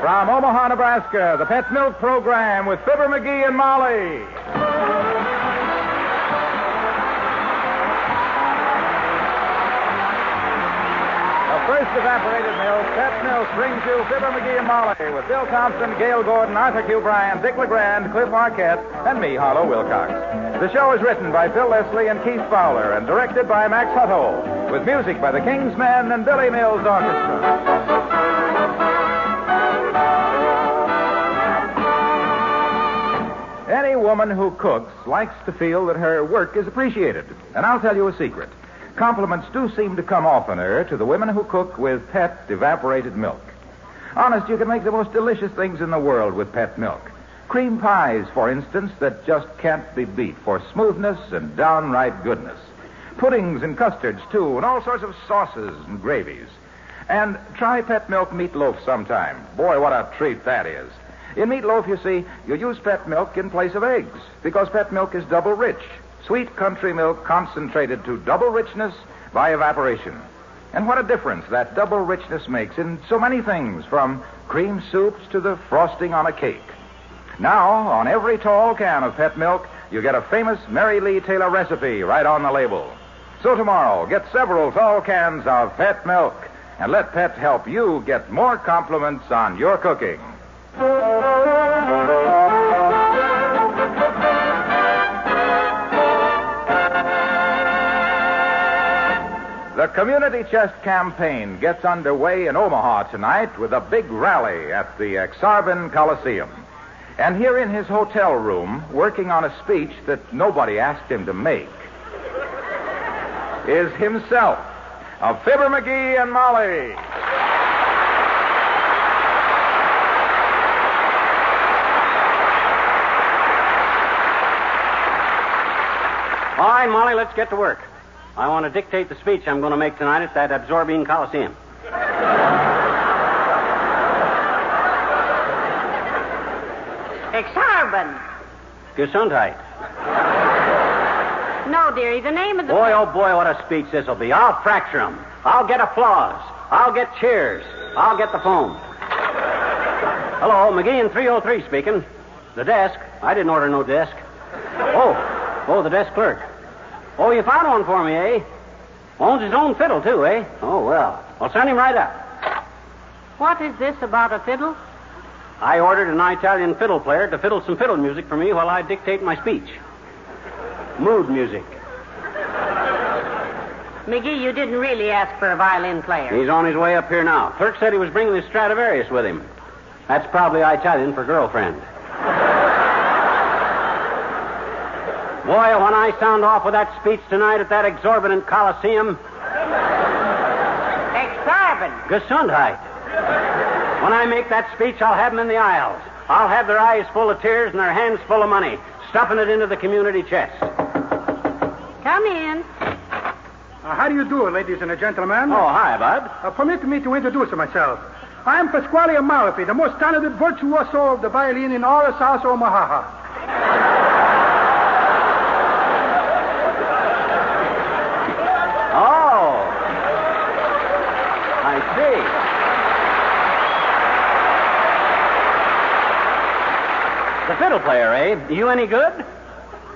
From Omaha, Nebraska, the Pet Milk Program with Fibber McGee and Molly. The first evaporated milk, Pet Milk, brings you Fibber McGee and Molly with Bill Thompson, Gale Gordon, Arthur Q. Bryan, Dick LeGrand, Cliff Arquette, and me, Harlow Wilcox. The show is written by Phil Leslie and Keith Fowler and directed by Max Hutto, with music by the King's Men and Billy Mills Orchestra. Woman who cooks likes to feel that her work is appreciated. And I'll tell you a secret. Compliments do seem to come oftener to the women who cook with pet evaporated milk. Honest, you can make the most delicious things in the world with pet milk. Cream pies, for instance, that just can't be beat for smoothness and downright goodness. Puddings and custards, too, and all sorts of sauces and gravies. And try pet milk meatloaf sometime. Boy, what a treat that is. In meatloaf, you see, you use pet milk in place of eggs because pet milk is double rich. Sweet country milk concentrated to double richness by evaporation. And what a difference that double richness makes in so many things, from cream soups to the frosting on a cake. Now, on every tall can of pet milk, you get a famous Mary Lee Taylor recipe right on the label. So tomorrow, get several tall cans of pet milk and let Pet help you get more compliments on your cooking. Community Chest Campaign gets underway in Omaha tonight with a big rally at the Ak-Sar-Ben Coliseum. And here in his hotel room, working on a speech that nobody asked him to make, is himself, of Fibber McGee and Molly. All right, Molly, let's get to work. I want to dictate the speech I'm going to make tonight at that absorbing Coliseum. Ak-Sar-Ben. Gesundheit. No, dearie, the name of the. Boy, oh boy, what a speech this'll be. I'll fracture 'em. I'll get applause. I'll get cheers. I'll get the phone. Hello, McGee and 303 speaking. The desk. I didn't order no desk. Oh, oh, the desk clerk. Oh, you found one for me, eh? Owns his own fiddle, too, eh? Oh, well. I'll send him right up. What is this about a fiddle? I ordered an Italian fiddle player to fiddle some fiddle music for me while I dictate my speech. Mood music. McGee, you didn't really ask for a violin player. He's on his way up here now. Clerk said he was bringing his Stradivarius with him. That's probably Italian for girlfriend. Boy, when I sound off with that speech tonight at that exorbitant Coliseum, Ak-Sar-Ben. Gesundheit. When I make that speech, I'll have them in the aisles. I'll have their eyes full of tears and their hands full of money, stuffing it into the community chest. Come in. Uh, how do you do, ladies and gentlemen? Oh, hi, Bud. Uh, permit me to introduce myself. I am Pasquale Amalfi, the most talented virtuoso of the violin in all of South Omaha. Oh. I see. The fiddle player, eh? You any good?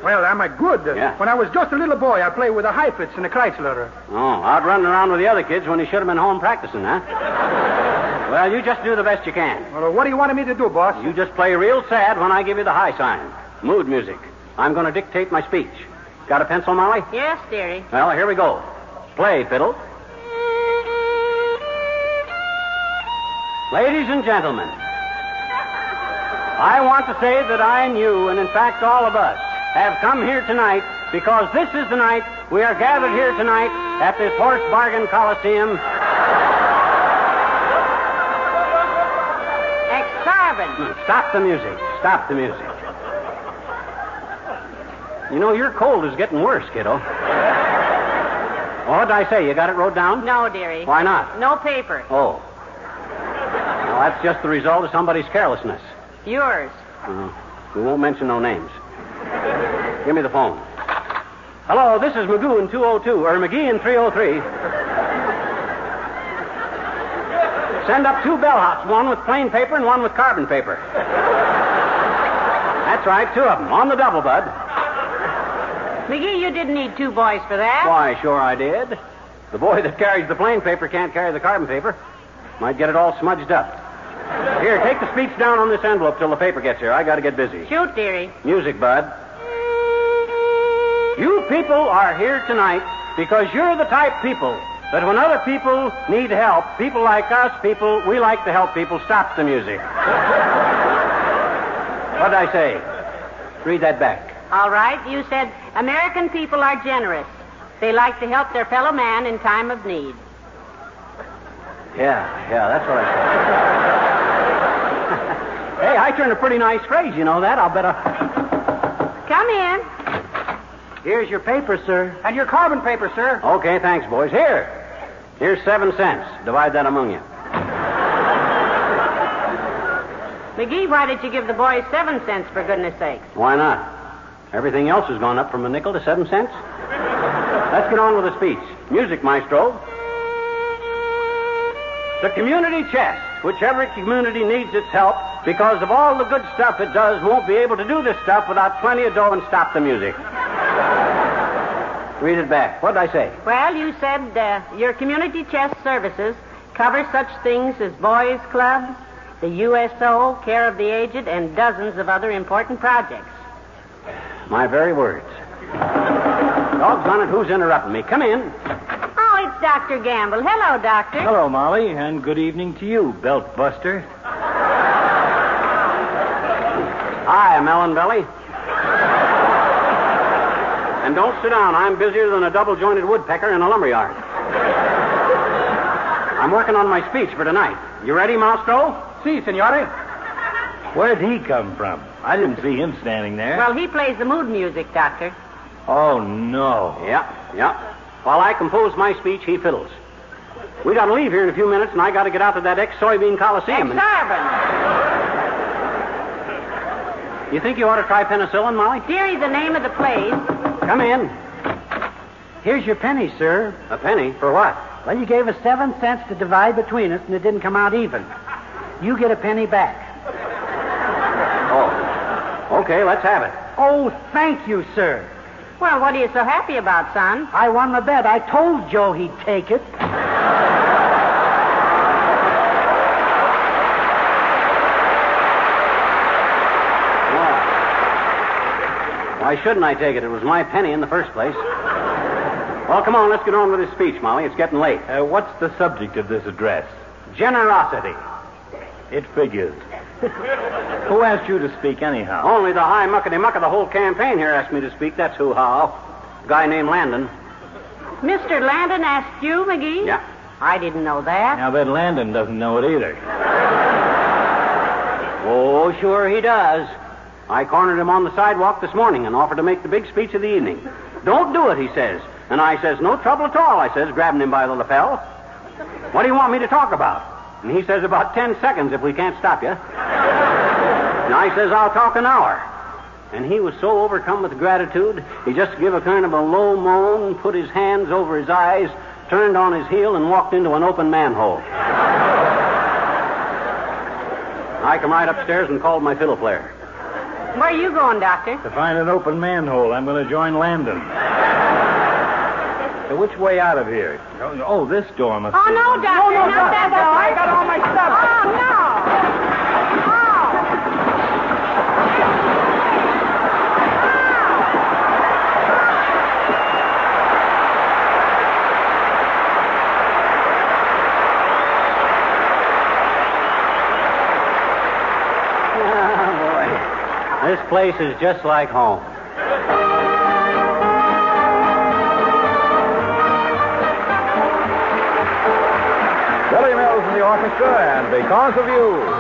Well, I'm a good? Yeah. When I was just a little boy, I played with the Heifetz and the Kreisler. Oh, out running around with the other kids when he should have been home practicing, huh? well, you just do the best you can. Well, what do you want me to do, boss? You just play real sad when I give you the high sign. Mood music. I'm going to dictate my speech. Got a pencil, Molly? Yes, dearie. Well, here we go. Play, fiddle. Ladies and gentlemen, I want to say that I and you, and in fact all of us, have come here tonight because this is the night we are gathered here tonight at this horse bargain coliseum. Stop the music. Stop the music. You know, your cold is getting worse, kiddo. What did I say? You got it wrote down? No, dearie. Why not? No paper. Oh. Well, that's just the result of somebody's carelessness. Yours. Uh, we won't mention no names. Give me the phone. Hello, this is Magoo in 202, or McGee in 303. Send up two bellhops, one with plain paper and one with carbon paper. That's right, two of them, on the double, bud. McGee, you didn't need two boys for that. Why, sure I did. The boy that carries the plain paper can't carry the carbon paper. Might get it all smudged up. Here, take the speech down on this envelope till the paper gets here. I gotta get busy. Shoot, dearie. Music, bud. You people are here tonight because you're the type people that when other people need help, people like us, people, we like to help people. Stop the music. What'd I say? Read that back. All right. You said American people are generous. They like to help their fellow man in time of need. Yeah, yeah, that's what I said. Hey, I turned a pretty nice phrase, you know that. I'll bet I. Come in. Here's your paper, sir. And your carbon paper, sir. Okay, thanks, boys. Here. Here's seven cents. Divide that among you. McGee, why did you give the boys seven cents, for goodness sake? Why not? Everything else has gone up from a nickel to seven cents. Let's get on with the speech. Music, maestro. The community chest, which every community needs its help because of all the good stuff it does, won't be able to do this stuff without plenty of dough and stop the music. Read it back. What did I say? Well, you said uh, your community chest services cover such things as Boys Club, the USO, Care of the Aged, and dozens of other important projects. My very words. Doggone it, who's interrupting me? Come in. Oh, it's Dr. Gamble. Hello, Doctor. Hello, Molly, and good evening to you, Belt Hi, Melon Belly. And don't sit down. I'm busier than a double jointed woodpecker in a lumberyard. I'm working on my speech for tonight. You ready, Maestro? Si, signore. Where'd he come from? I didn't see him standing there. Well, he plays the mood music, Doctor. oh, no. Yep, yep. While I compose my speech, he fiddles. We got to leave here in a few minutes, and I got to get out to that ex-soybean coliseum. and- Starvin. You think you ought to try penicillin, Molly? Dearie, the name of the place. Come in. Here's your penny, sir. A penny for what? Well, you gave us seven cents to divide between us, and it didn't come out even. You get a penny back. Oh. Okay, let's have it. Oh, thank you, sir. Well, what are you so happy about, son? I won the bet. I told Joe he'd take it. Why shouldn't I take it? It was my penny in the first place. Well, come on, let's get on with this speech, Molly. It's getting late. Uh, what's the subject of this address? Generosity. It figures. Who asked you to speak anyhow? Only the high muckety muck of the whole campaign here asked me to speak. That's who how. A guy named Landon. Mr. Landon asked you, McGee? Yeah. I didn't know that. Now, bet Landon doesn't know it either. Oh, sure he does. I cornered him on the sidewalk this morning and offered to make the big speech of the evening. Don't do it, he says. And I says, no trouble at all, I says, grabbing him by the lapel. What do you want me to talk about? And he says, about ten seconds if we can't stop you. And I says, I'll talk an hour. And he was so overcome with gratitude, he just gave a kind of a low moan, put his hands over his eyes, turned on his heel, and walked into an open manhole. I come right upstairs and called my fiddle player. Where are you going, Doctor? To find an open manhole, I'm going to join Landon. So which way out of here? Oh, this door must Oh, no, Doctor, no, not that Doctor, door. I got all my stuff. Oh, no. Oh. Oh, boy. This place is just like home. Billy Mills and the orchestra, and because of you.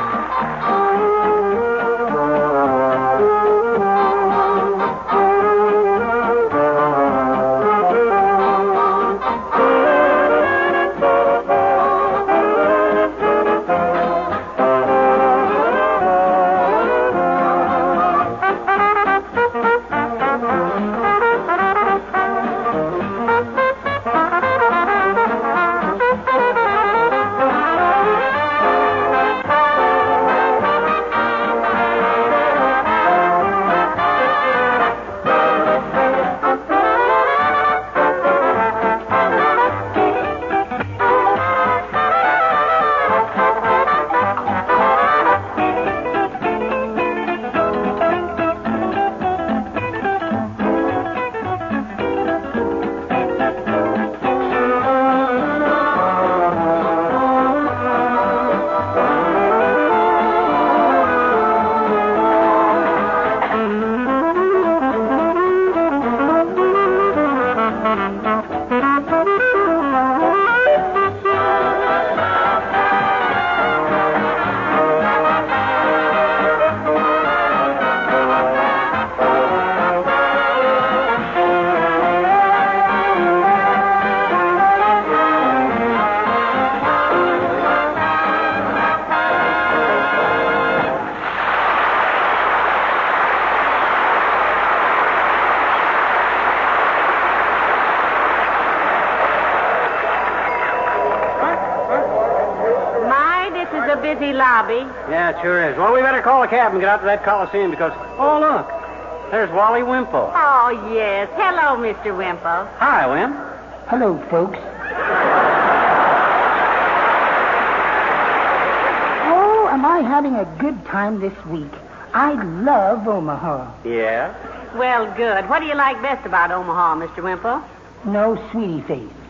Lobby. Yeah, it sure is. Well, we better call a cab and get out to that Coliseum because, oh, look. There's Wally Wimple. Oh, yes. Hello, Mr. Wimple. Hi, Wimp. Hello, folks. Oh, am I having a good time this week? I love Omaha. Yeah? Well, good. What do you like best about Omaha, Mr. Wimple? No sweetie face.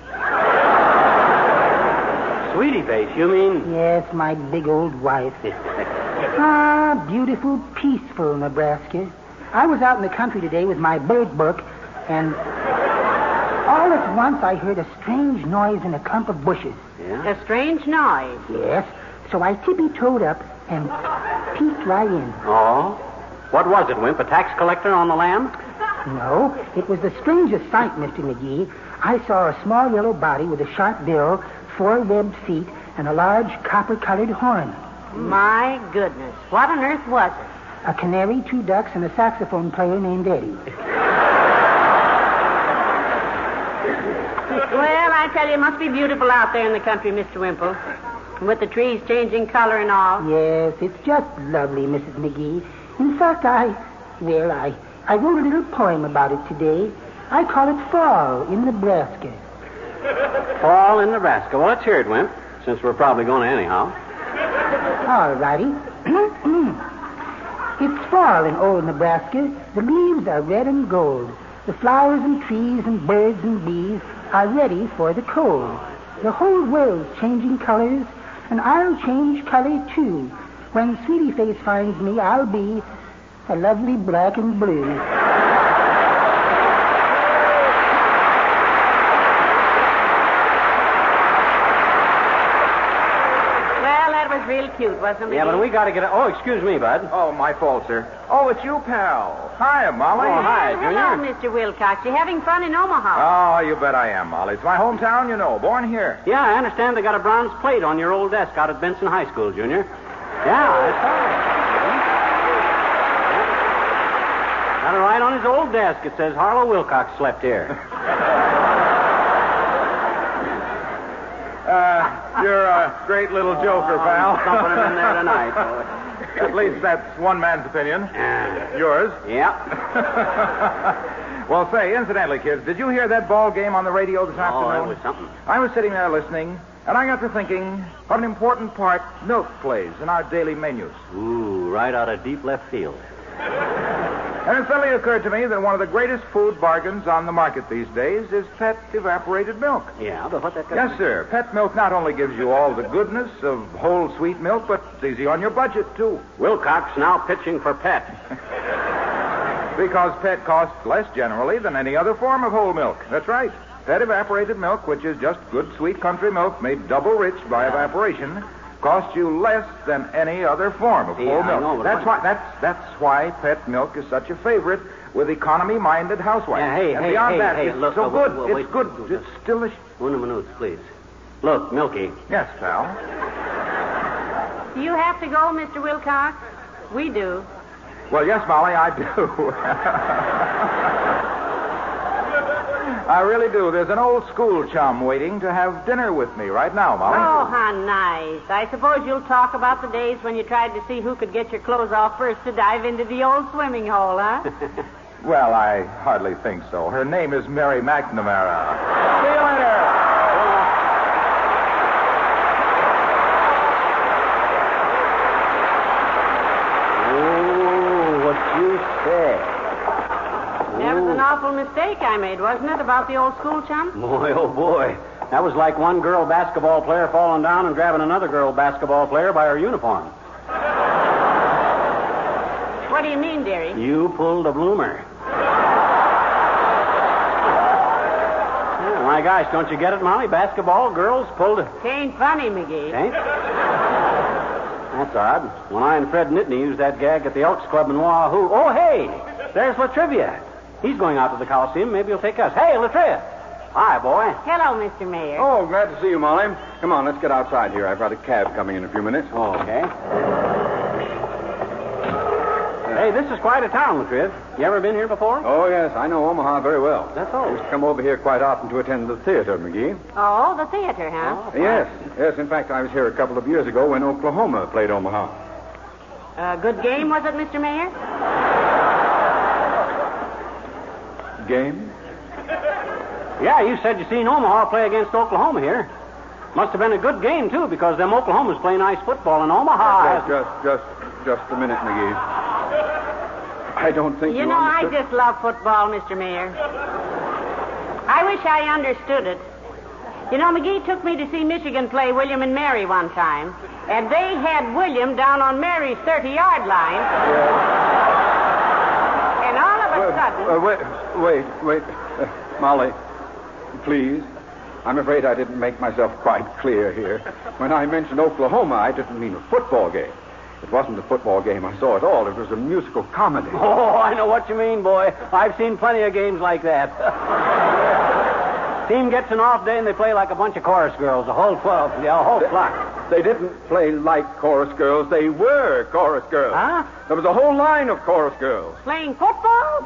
Sweetie face, you mean? Yes, my big old wife. ah, beautiful, peaceful Nebraska. I was out in the country today with my bird book, and all at once I heard a strange noise in a clump of bushes. Yeah? A strange noise. Yes, so I tippy-toed up and peeked right in. Oh? What was it, Wimp? A tax collector on the lam? No, it was the strangest sight, Mr. McGee. I saw a small yellow body with a sharp bill, four webbed feet, and a large copper-colored horn. My goodness. What on earth was it? A canary, two ducks, and a saxophone player named Eddie. Well, I tell you, it must be beautiful out there in the country, Mr. Wimple. With the trees changing color and all. Yes, it's just lovely, Mrs. McGee. In fact, I, well, I, I wrote a little poem about it today. I call it Fall in Nebraska. Fall in Nebraska. Well, let's hear it, Wimp, since we're probably going to anyhow. All righty. it's fall in old Nebraska. The leaves are red and gold. The flowers and trees and birds and bees are ready for the cold. The whole world's changing colors, and I'll change color too. When Sweetie Face finds me, I'll be a lovely black and blue. Well, that was real cute, wasn't it? Yeah, but we got to get. A... Oh, excuse me, Bud. Oh, my fault, sir. Oh, it's you, pal. Hi, Molly. Oh, hi, Hello, Junior. Mr. Wilcox. You having fun in Omaha? Oh, you bet I am, Molly. It's my hometown, you know. Born here. Yeah, I understand they got a bronze plate on your old desk out at Benson High School, Junior. Yeah, I saw it. Got it right on his old desk. It says Harlow Wilcox slept here. Uh, you're a great little joker, oh, pal. Something in there tonight. At least that's one man's opinion. Yeah. Yours. Yep. well, say, incidentally, kids, did you hear that ball game on the radio this Oh, afternoon? that was something. I was sitting there listening, and I got to thinking what an important part milk plays in our daily menus. Ooh, right out of deep left field. And it suddenly occurred to me that one of the greatest food bargains on the market these days is pet evaporated milk. Yeah, but what that got Yes, sir. Pet milk not only gives you all the goodness of whole sweet milk, but it's easy on your budget, too. Wilcox now pitching for Pet. Because pet costs less generally than any other form of whole milk. That's right. Pet evaporated milk, which is just good sweet country milk made double rich by evaporation, costs you less than any other form of Yeah, whole I milk. know, that's why- why that's that's why pet milk is such a favorite with economy-minded housewives. Yeah, hey, and hey, beyond hey, that, hey, it's look, so uh, good. wait, it's good. wait, It's delicious. Una minute, please. Look, Milky. Yes, pal. Do you have to go, Mr. Wilcox? We do. Well, yes, Molly, I do. I really do. There's an old school chum waiting to have dinner with me right now, Molly. Oh, how nice. I suppose you'll talk about the days when you tried to see who could get your clothes off first to dive into the old swimming hole, huh? Well, I hardly think so. Her name is Mary McNamara. See you later. Oh, what you said. That was an awful mistake I made, wasn't it, about the old school chum? Boy, oh boy. That was like one girl basketball player falling down and grabbing another girl basketball player by her uniform. What do you mean, dearie? You pulled a bloomer. Yeah, my gosh, don't you get it, Molly? Basketball girls pulled a. It ain't funny, McGee. Ain't? That's odd. When I and Fred Nitney used that gag at the Elks Club in Wahoo. Oh, hey, there's La Trivia. He's going out to the Coliseum. Maybe he'll take us. Hey, La Trivia. Hi, boy. Hello, Mr. Mayor. Oh, glad to see you, Molly. Come on, let's get outside here. I've got a cab coming in a few minutes. Oh, okay. Uh, Hey, this is quite a town, La Triv. You ever been here before? Oh, yes, I know Omaha very well. That's all. I all. used to come over here quite often to attend the theater, McGee. Oh, the theater, huh? Yes, yes. In fact, I was here a couple of years ago when Oklahoma played Omaha. A good game, was it, Mr. Mayor? Game? Yeah, you said you seen Omaha play against Oklahoma here. Must have been a good game, too, because them Oklahomans play nice football, in Omaha Just, just, just, just a minute, McGee. I don't think you, You know, I just love football, Mr. Mayor. I wish I understood it. You know, McGee took me to see Michigan play William and Mary one time, and they had William down on Mary's 30 yard line. And all of a Well, sudden. uh, wait, wait, wait. Uh, Molly, please. I'm afraid I didn't make myself quite clear here. When I mentioned Oklahoma, I didn't mean a football game. It wasn't a football game I saw at all. It was a musical comedy. Oh, I know what you mean, boy. I've seen plenty of games like that. Team gets an off day and they play like a bunch of chorus girls, a whole 12, yeah, a whole flock. They didn't play like chorus girls. They were chorus girls. Huh? There was a whole line of chorus girls. Playing football?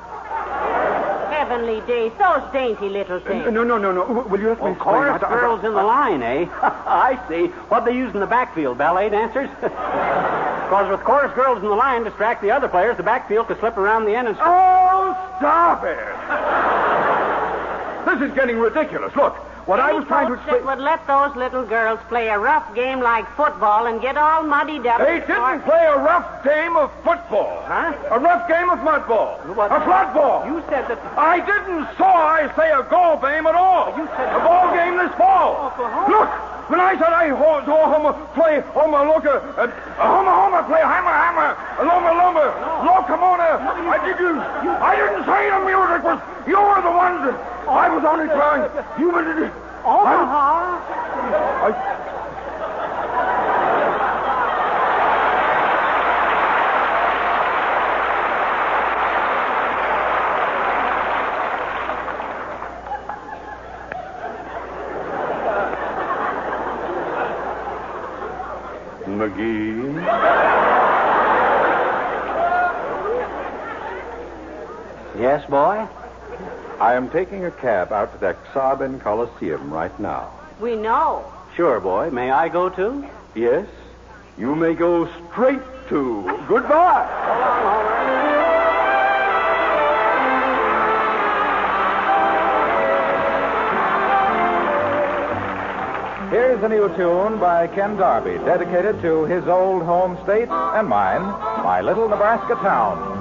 Heavenly days, those dainty little things. Uh, No, no, no, no. W- Will you let me Oh, explain? chorus I don't- I don't- girls in the line, eh? I see. What they use in the backfield, ballet dancers? Because with chorus girls in the line distract the other players, the backfield could slip around the end and... Oh, stop it! This is getting ridiculous. Look, what I Any was trying to explain. would let those little girls play a rough game like football and get all muddied up. They didn't play a rough game of football. Huh? A rough game of mudball. What? A flat ball. You said that... I didn't saw I say a goal game at all. You said- a ball game this fall. Oklahoma. Look, when I said I saw Homer play Homer Looker, uh, Homer Homer play Hammer Hammer, Lumber Lumber, Locomona. I did you, I didn't say the music was. You were the ones. That, I was only trying. You were. the- Omaha? I, McGee. Yes, boy? I am taking a cab out to that Sabin Coliseum right now. We know. Sure, boy. May I go too? Yes? You may go straight to. Goodbye. Here's a new tune by Ken Darby, dedicated to his old home state and mine, my little Nebraska town.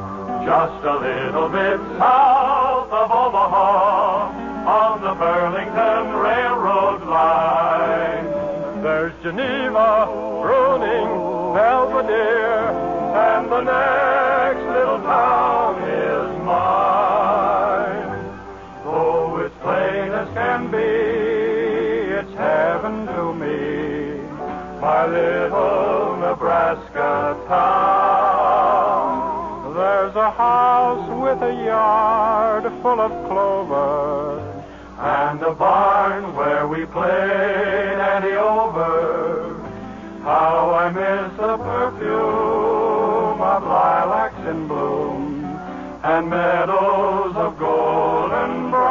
Just a little bit south of Omaha on the Burlington Railroad line. There's Geneva, Bruning, Belvidere, and the next little town is mine. Though it's plain as can be, it's heaven to me, my little Nebraska town. A house with a yard full of clover, and a barn where we played Annie over. How I miss the perfume of lilacs in bloom and meadows of golden brown.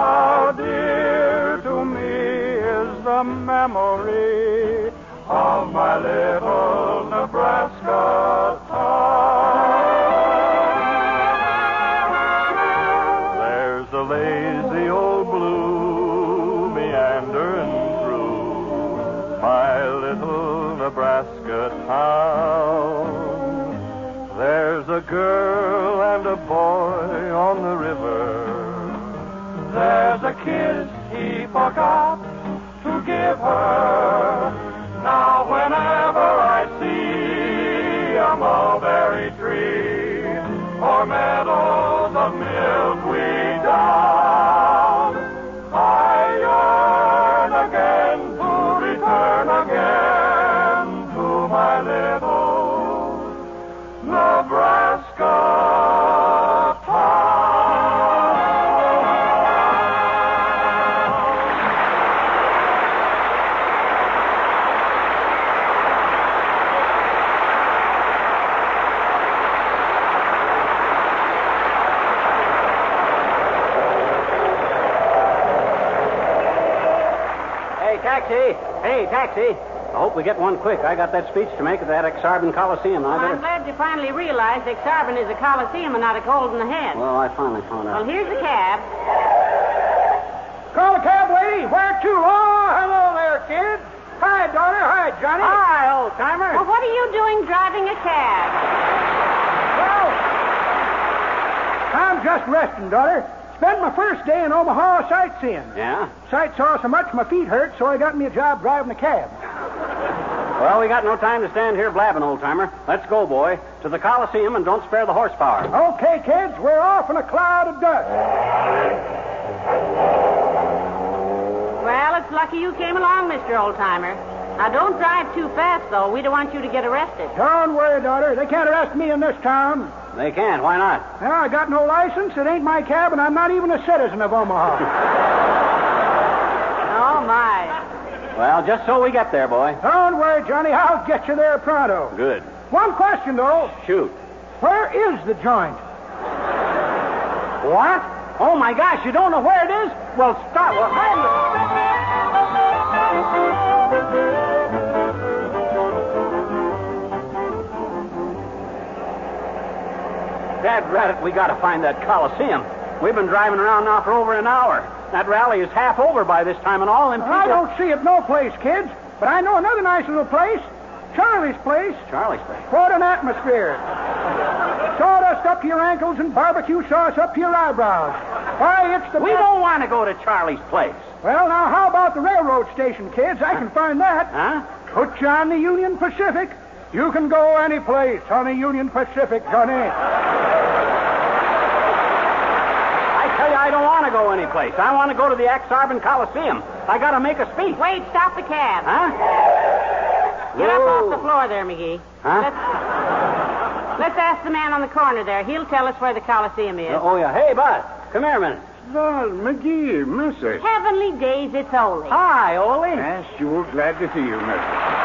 How dear to me is the memory of my little Nebraska a girl and a boy on the river. There's a kiss he forgot to give her. Now whenever taxi! Hey, taxi! I hope we get one quick. I got that speech to make at that Ak-Sar-Ben Coliseum. Well, I I'm glad you finally realized Ak-Sar-Ben is a coliseum and not a cold in the head. Well, I finally found out. Well, here's the cab. Call a cab, lady. Where to? Oh, hello there, kid. Hi, daughter. Hi, Johnny. Hi, old timer. Well, what are you doing driving a cab? Well, I'm just resting, daughter. Spent my first day in Omaha sightseeing. Yeah? Sight saw so much my feet hurt, so I got me a job driving a cab. Well, we got no time to stand here blabbing, old timer. Let's go, boy. To the Coliseum and don't spare the horsepower. Okay, kids, we're off in a cloud of dust. Well, it's lucky you came along, Mr. Oldtimer. Now, don't drive too fast, though. We don't want you to get arrested. Don't worry, daughter. They can't arrest me in this town. They can't. Why not? Now, I got no license. It ain't my cab, and I'm not even a citizen of Omaha. Oh, my. Well, just so we get there, boy. Don't worry, Johnny. I'll get you there pronto. Good. One question, though. Shoot. Where is the joint? What? Oh, my gosh, you don't know where it is? Well, stop. Well, Dad Rabbit, we gotta find that Coliseum. We've been driving around now for over an hour. That rally is half over by this time, and all them people... I don't see it no place, kids. But I know another nice little place. Charlie's place. Charlie's place. What an atmosphere. Sawdust up to your ankles and barbecue sauce up to your eyebrows. Why, it's the We best- don't want to go to Charlie's place. Well, now, how about the railroad station, kids? I can find that. Huh? Put you on the Union Pacific. You can go any place on the Union Pacific, Johnny. I tell you, I don't want to go anyplace. I want to go to the Ak-Sar-Ben Coliseum. I gotta make a speech. Wait, stop the cab. Huh? Get up off the floor there, McGee. Huh? Let's, let's ask the man on the corner there. He'll tell us where the Coliseum is. Oh, yeah. Hey, Bud, come here a minute. Well, McGee, Mrs. Heavenly days, it's Ole. Hi, Ole. Yeah, sure glad to see you, Mrs.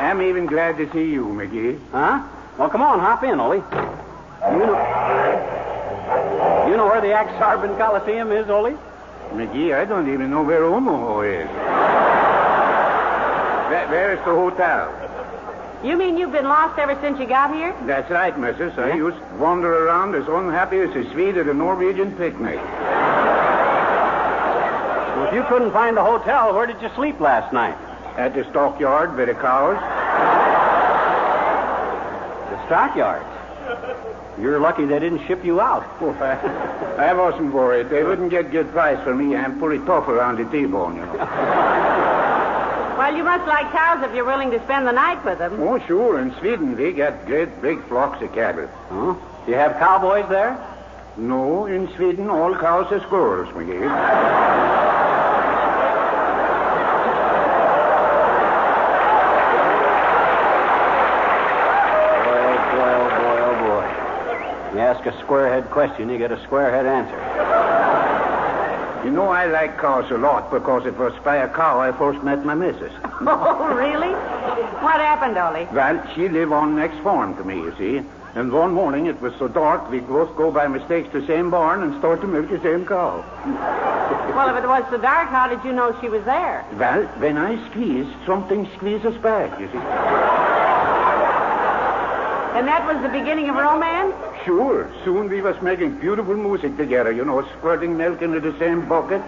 I'm even glad to see you, McGee. Huh? Well, come on, hop in, Ole. You know, you know where the Ak-Sar-Ben Coliseum is, Ole? McGee, I don't even know where Omaha is. Where- where is the hotel? You mean you've been lost ever since you got here? That's right, Mrs. I used to wander around as unhappy as a Swede at a Norwegian picnic. Well, if you couldn't find a hotel, where did you sleep last night? At the stockyard with the cows. The stockyards. You're lucky they didn't ship you out. Oh, I, I wasn't worried. They wouldn't get good price for me. I'm pretty tough around the T-bone, you know. Well, you must like cows if you're willing to spend the night with them. Oh, sure. In Sweden, they got great big flocks of cattle. Huh? Do you have cowboys there? No, in Sweden, all cows are squirrels, McGee. ask a squarehead question, you get a squarehead answer. You know, I like cows a lot because it was by a cow I first met my missus. Oh, really? What happened, Ollie? Well, she lived on next farm to me, you see. And one morning it was so dark we'd both go by mistake to the same barn and start to milk the same cow. Well, if it was so dark, how did you know she was there? Well, when I squeeze, something squeezes back, you see. And that was the beginning of romance? Sure. Soon we was making beautiful music together, you know, squirting milk into the same bucket.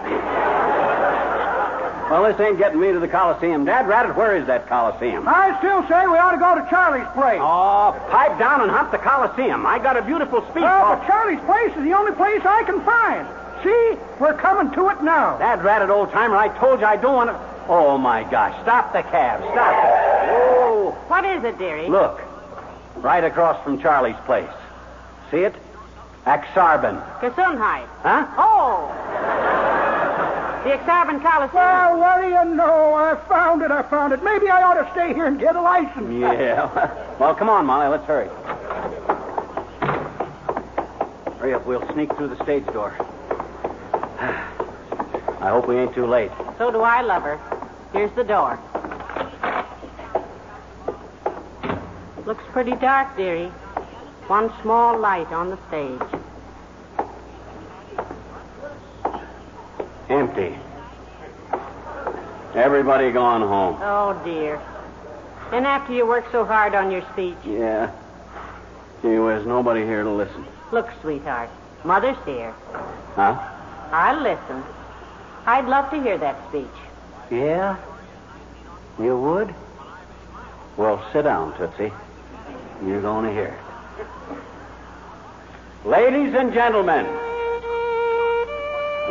Well, this ain't getting me to the Coliseum. Dad Rabbit, where is that Coliseum? I still say we ought to go to Charlie's place. Oh, pipe down and hunt the Coliseum. I got a beautiful speech. Well, but Charlie's place is the only place I can find. See? We're coming to it now. Dad Rabbit, old timer, I told you I don't want to. Oh, my gosh. Stop the cab. Stop it. Oh. What is it, dearie? Look, right across from Charlie's place. See it? Ak-Sar-Ben. Gesundheit. Huh? Oh! The Ak-Sar-Ben Coliseum. Well, what do you know? I found it. I found it. Maybe I ought to stay here and get a license. Yeah. well, come on, Molly. Let's hurry. Hurry up. We'll sneak through the stage door. I hope we ain't too late. So do I lover. Here's the door. Looks pretty dark, dearie. One small light on the stage. Empty. Everybody gone home. Oh, dear. And after you work so hard on your speech. Yeah. Gee whiz, nobody here to listen. Look, sweetheart, Mother's here. Huh? I'll listen. I'd love to hear that speech. Yeah? You would? Well, sit down, Tootsie. You're going to hear it. Ladies and gentlemen,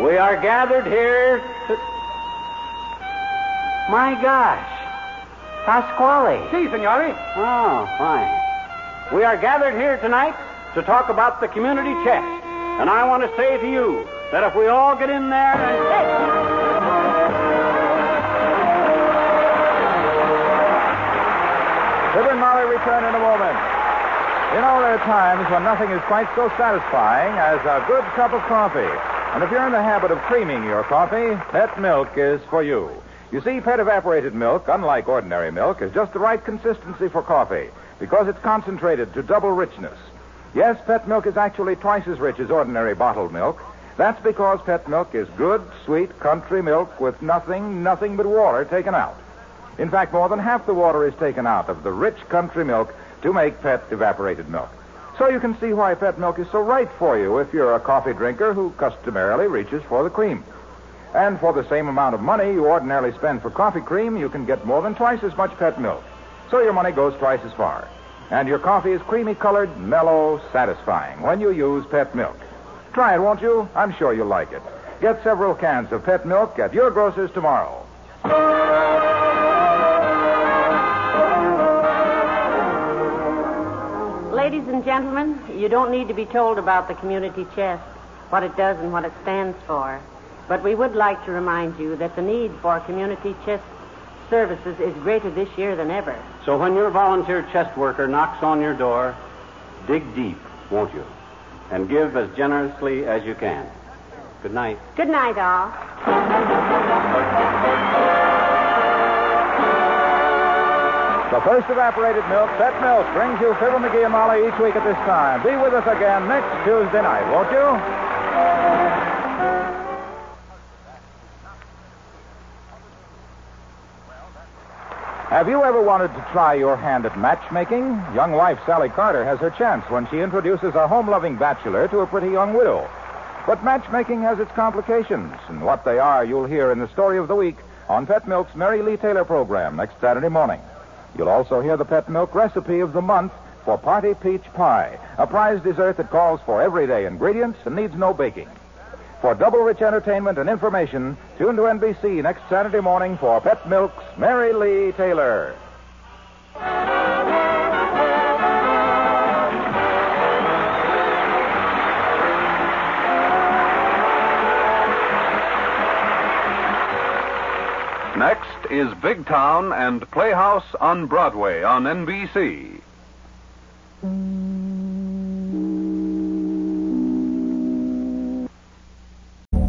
we are gathered here to... My gosh. Pasquale. Si, signore. Oh, fine. We are gathered here tonight to talk about the community chest. And I want to say to you that if we all get in there and... return in a moment. You know, there are times when nothing is quite so satisfying as a good cup of coffee. And if you're in the habit of creaming your coffee, Pet Milk is for you. You see, Pet evaporated milk, unlike ordinary milk, is just the right consistency for coffee because it's concentrated to double richness. Yes, Pet Milk is actually twice as rich as ordinary bottled milk. That's because Pet Milk is good, sweet, country milk with nothing, nothing but water taken out. In fact, more than half the water is taken out of the rich country milk to make Pet evaporated milk. So you can see why Pet Milk is so right for you if you're a coffee drinker who customarily reaches for the cream. And for the same amount of money you ordinarily spend for coffee cream, you can get more than twice as much Pet Milk. So your money goes twice as far. And your coffee is creamy colored, mellow, satisfying when you use Pet Milk. Try it, won't you? I'm sure you'll like it. Get several cans of Pet Milk at your grocer's tomorrow. Ladies and gentlemen, you don't need to be told about the community chest, what it does and what it stands for. But we would like to remind you that the need for community chest services is greater this year than ever. So when your volunteer chest worker knocks on your door, dig deep, won't you? And give as generously as you can. Good night. Good night, all. The first evaporated milk, Pet Milk, brings you Fibber McGee and Molly each week at this time. Be with us again next Tuesday night, won't you? Have you ever wanted to try your hand at matchmaking? Young wife Sally Carter has her chance when she introduces a home loving bachelor to a pretty young widow. But matchmaking has its complications, and what they are you'll hear in the story of the week on Pet Milk's Mary Lee Taylor program next Saturday morning. You'll also hear the Pet Milk recipe of the month for Party Peach Pie, a prize dessert that calls for everyday ingredients and needs no baking. For double rich entertainment and information, tune to NBC next Saturday morning for Pet Milk's Mary Lee Taylor. Next is Big Town and Playhouse on Broadway on NBC.